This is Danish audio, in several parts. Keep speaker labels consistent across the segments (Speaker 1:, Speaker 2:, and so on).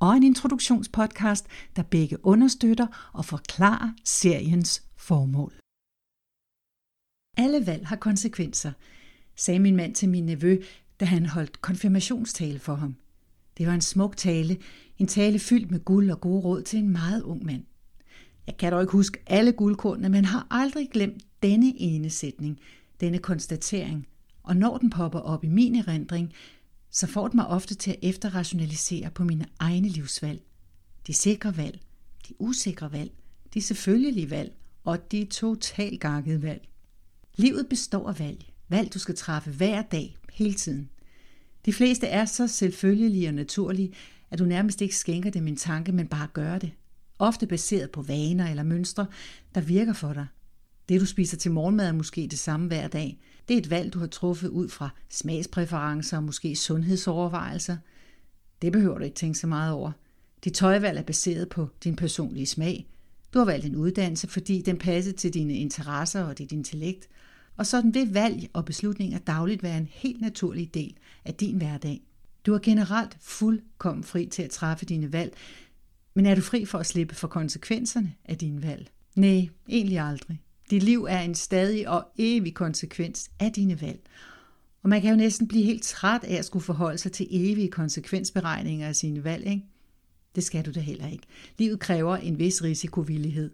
Speaker 1: og en introduktionspodcast, der begge understøtter og forklarer seriens formål. Alle valg har konsekvenser, sagde min mand til min nevø, da han holdt konfirmationstale for ham. Det var en smuk tale, en tale fyldt med guld og gode råd til en meget ung mand. Jeg kan dog ikke huske alle guldkornene, men har aldrig glemt denne ene sætning, denne konstatering. Og når den popper op i min erindring, så får det mig ofte til at efterrationalisere på mine egne livsvalg. De sikre valg, de usikre valg, de selvfølgelige valg og de totalt gakkede valg. Livet består af valg. Valg, du skal træffe hver dag, hele tiden. De fleste er så selvfølgelige og naturlige, at du nærmest ikke skænker dem en tanke, men bare gør det. Ofte baseret på vaner eller mønstre, der virker for dig. Det, du spiser til morgenmad, er måske det samme hver dag. Det er et valg, du har truffet ud fra smagspræferencer og måske sundhedsovervejelser. Det behøver du ikke tænke så meget over. Dit tøjvalg er baseret på din personlige smag. Du har valgt en uddannelse, fordi den passer til dine interesser og dit intellekt. Og sådan vil valg og beslutninger dagligt være en helt naturlig del af din hverdag. Du er generelt fuldkommen fri til at træffe dine valg, men er du fri for at slippe for konsekvenserne af dine valg? Nej, egentlig aldrig. Dit liv er en stadig og evig konsekvens af dine valg. Og man kan jo næsten blive helt træt af at skulle forholde sig til evige konsekvensberegninger af sine valg, ikke? Det skal du da heller ikke. Livet kræver en vis risikovillighed.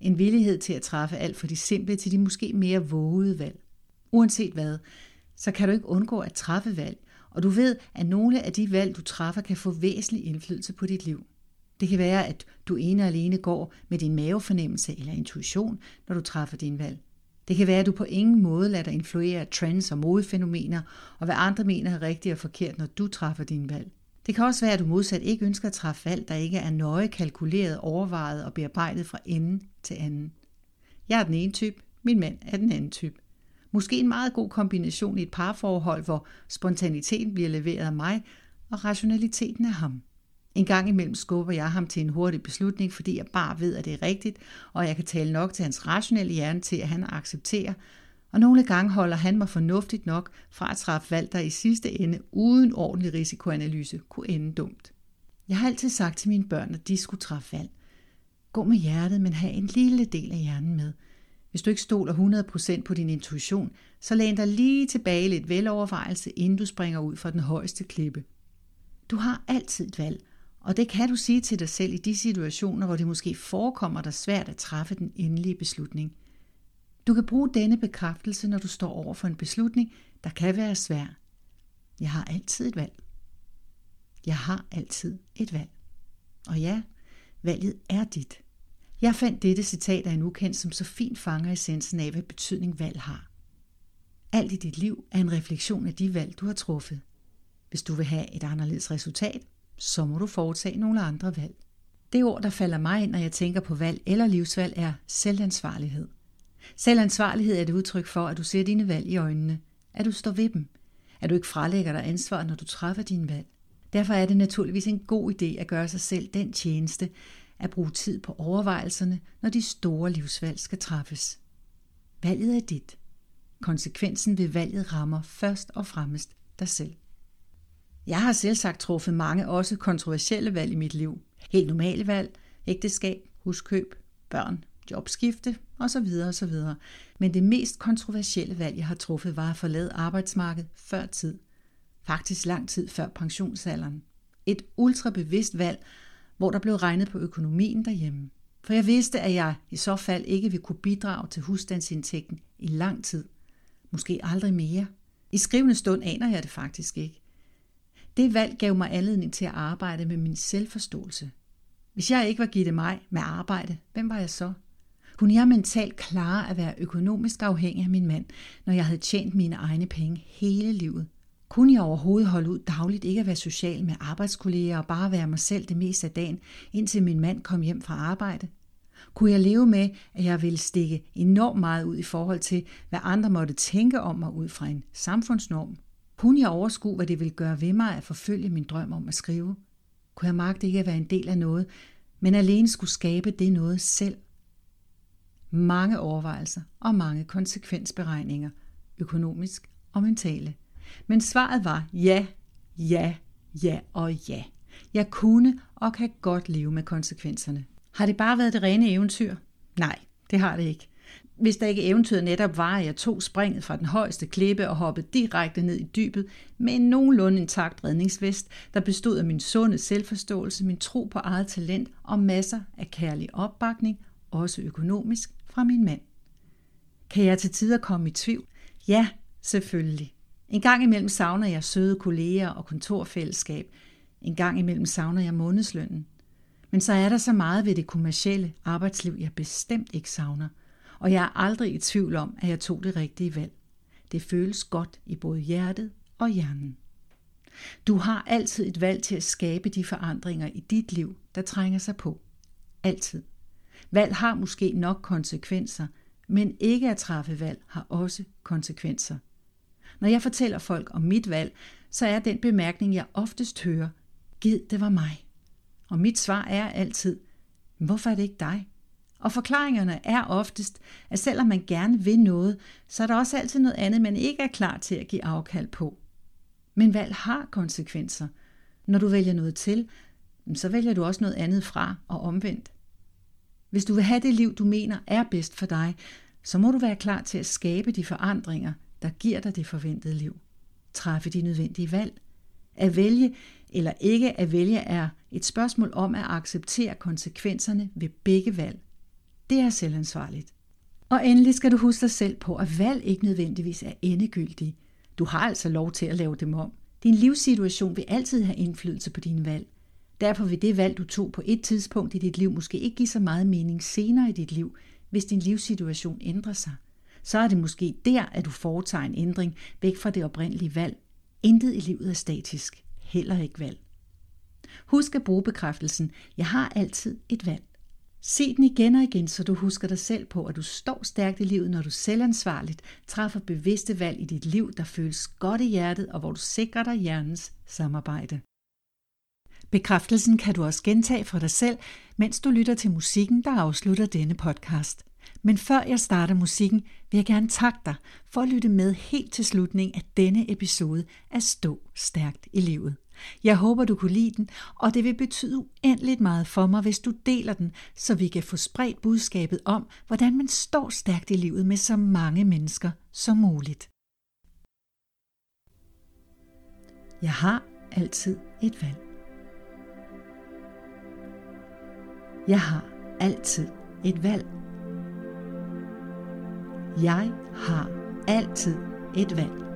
Speaker 1: En villighed til at træffe alt fra de simple til de måske mere vågede valg. Uanset hvad, så kan du ikke undgå at træffe valg, og du ved, at nogle af de valg, du træffer, kan få væsentlig indflydelse på dit liv. Det kan være, at du ene og alene går med din mavefornemmelse eller intuition, når du træffer din valg. Det kan være, at du på ingen måde lader dig influere af trends og modefænomener, og hvad andre mener er rigtigt og forkert, når du træffer din valg. Det kan også være, at du modsat ikke ønsker at træffe valg, der ikke er nøje kalkuleret, overvejet og bearbejdet fra ende til anden. Jeg er den ene type, min mand er den anden type. Måske en meget god kombination i et parforhold, hvor spontaniteten bliver leveret af mig, og rationaliteten af ham. En gang imellem skubber jeg ham til en hurtig beslutning, fordi jeg bare ved, at det er rigtigt, og jeg kan tale nok til hans rationelle hjerne til, at han accepterer. Og nogle gange holder han mig fornuftigt nok fra at træffe valg, der i sidste ende uden ordentlig risikoanalyse kunne ende dumt. Jeg har altid sagt til mine børn, at de skulle træffe valg. Gå med hjertet, men have en lille del af hjernen med. Hvis du ikke stoler 100% på din intuition, så læn dig lige tilbage lidt velovervejelse, inden du springer ud fra den højeste klippe. Du har altid et valg, og det kan du sige til dig selv i de situationer, hvor det måske forekommer dig svært at træffe den endelige beslutning. Du kan bruge denne bekræftelse, når du står over for en beslutning, der kan være svær. Jeg har altid et valg. Jeg har altid et valg. Og ja, valget er dit. Jeg fandt dette citat af en ukendt, som så fint fanger essensen af, hvad betydning valg har. Alt i dit liv er en refleksion af de valg, du har truffet. Hvis du vil have et anderledes resultat, så må du foretage nogle andre valg. Det ord, der falder mig ind, når jeg tænker på valg eller livsvalg, er selvansvarlighed. Selvansvarlighed er et udtryk for, at du ser dine valg i øjnene, at du står ved dem, at du ikke frelægger dig ansvar, når du træffer dine valg. Derfor er det naturligvis en god idé at gøre sig selv den tjeneste, at bruge tid på overvejelserne, når de store livsvalg skal træffes. Valget er dit. Konsekvensen ved valget rammer først og fremmest dig selv. Jeg har selv sagt truffet mange også kontroversielle valg i mit liv. Helt normale valg, ægteskab, huskøb, børn, jobskifte osv. osv. Men det mest kontroversielle valg, jeg har truffet, var at forlade arbejdsmarkedet før tid. Faktisk lang tid før pensionsalderen. Et ultrabevidst valg, hvor der blev regnet på økonomien derhjemme. For jeg vidste, at jeg i så fald ikke ville kunne bidrage til husstandsindtægten i lang tid. Måske aldrig mere. I skrivende stund aner jeg det faktisk ikke. Det valg gav mig anledning til at arbejde med min selvforståelse. Hvis jeg ikke var givet mig med arbejde, hvem var jeg så? Kunne jeg mentalt klare at være økonomisk afhængig af min mand, når jeg havde tjent mine egne penge hele livet? Kunne jeg overhovedet holde ud dagligt ikke at være social med arbejdskolleger og bare være mig selv det meste af dagen, indtil min mand kom hjem fra arbejde? Kunne jeg leve med, at jeg ville stikke enormt meget ud i forhold til, hvad andre måtte tænke om mig ud fra en samfundsnorm? Kunne jeg overskue, hvad det ville gøre ved mig at forfølge min drøm om at skrive? Kunne jeg magte ikke at være en del af noget, men alene skulle skabe det noget selv? Mange overvejelser og mange konsekvensberegninger, økonomisk og mentale. Men svaret var ja, ja, ja og ja. Jeg kunne og kan godt leve med konsekvenserne. Har det bare været det rene eventyr? Nej, det har det ikke. Hvis der ikke eventyret netop var, at jeg tog springet fra den højeste klippe og hoppede direkte ned i dybet med en nogenlunde intakt redningsvest, der bestod af min sunde selvforståelse, min tro på eget talent og masser af kærlig opbakning, også økonomisk, fra min mand. Kan jeg til tider komme i tvivl? Ja, selvfølgelig. En gang imellem savner jeg søde kolleger og kontorfællesskab. En gang imellem savner jeg månedslønnen. Men så er der så meget ved det kommercielle arbejdsliv, jeg bestemt ikke savner. Og jeg er aldrig i tvivl om, at jeg tog det rigtige valg. Det føles godt i både hjertet og hjernen. Du har altid et valg til at skabe de forandringer i dit liv, der trænger sig på. Altid. Valg har måske nok konsekvenser, men ikke at træffe valg har også konsekvenser. Når jeg fortæller folk om mit valg, så er den bemærkning, jeg oftest hører, gid det var mig. Og mit svar er altid, hvorfor er det ikke dig? Og forklaringerne er oftest, at selvom man gerne vil noget, så er der også altid noget andet, man ikke er klar til at give afkald på. Men valg har konsekvenser. Når du vælger noget til, så vælger du også noget andet fra og omvendt. Hvis du vil have det liv, du mener er bedst for dig, så må du være klar til at skabe de forandringer, der giver dig det forventede liv. Træffe de nødvendige valg. At vælge eller ikke at vælge er et spørgsmål om at acceptere konsekvenserne ved begge valg. Det er selvansvarligt. Og endelig skal du huske dig selv på, at valg ikke nødvendigvis er endegyldige. Du har altså lov til at lave dem om. Din livssituation vil altid have indflydelse på dine valg. Derfor vil det valg, du tog på et tidspunkt i dit liv, måske ikke give så meget mening senere i dit liv, hvis din livssituation ændrer sig. Så er det måske der, at du foretager en ændring væk fra det oprindelige valg. Intet i livet er statisk, heller ikke valg. Husk at bruge bekræftelsen, jeg har altid et valg. Se den igen og igen, så du husker dig selv på, at du står stærkt i livet, når du selvansvarligt træffer bevidste valg i dit liv, der føles godt i hjertet, og hvor du sikrer dig hjernens samarbejde. Bekræftelsen kan du også gentage for dig selv, mens du lytter til musikken, der afslutter denne podcast. Men før jeg starter musikken, vil jeg gerne takke dig for at lytte med helt til slutningen af denne episode af Stå Stærkt i Livet. Jeg håber, du kunne lide den, og det vil betyde uendeligt meget for mig, hvis du deler den, så vi kan få spredt budskabet om, hvordan man står stærkt i livet med så mange mennesker som muligt. Jeg har altid et valg. Jeg har altid et valg. Jeg har altid et valg.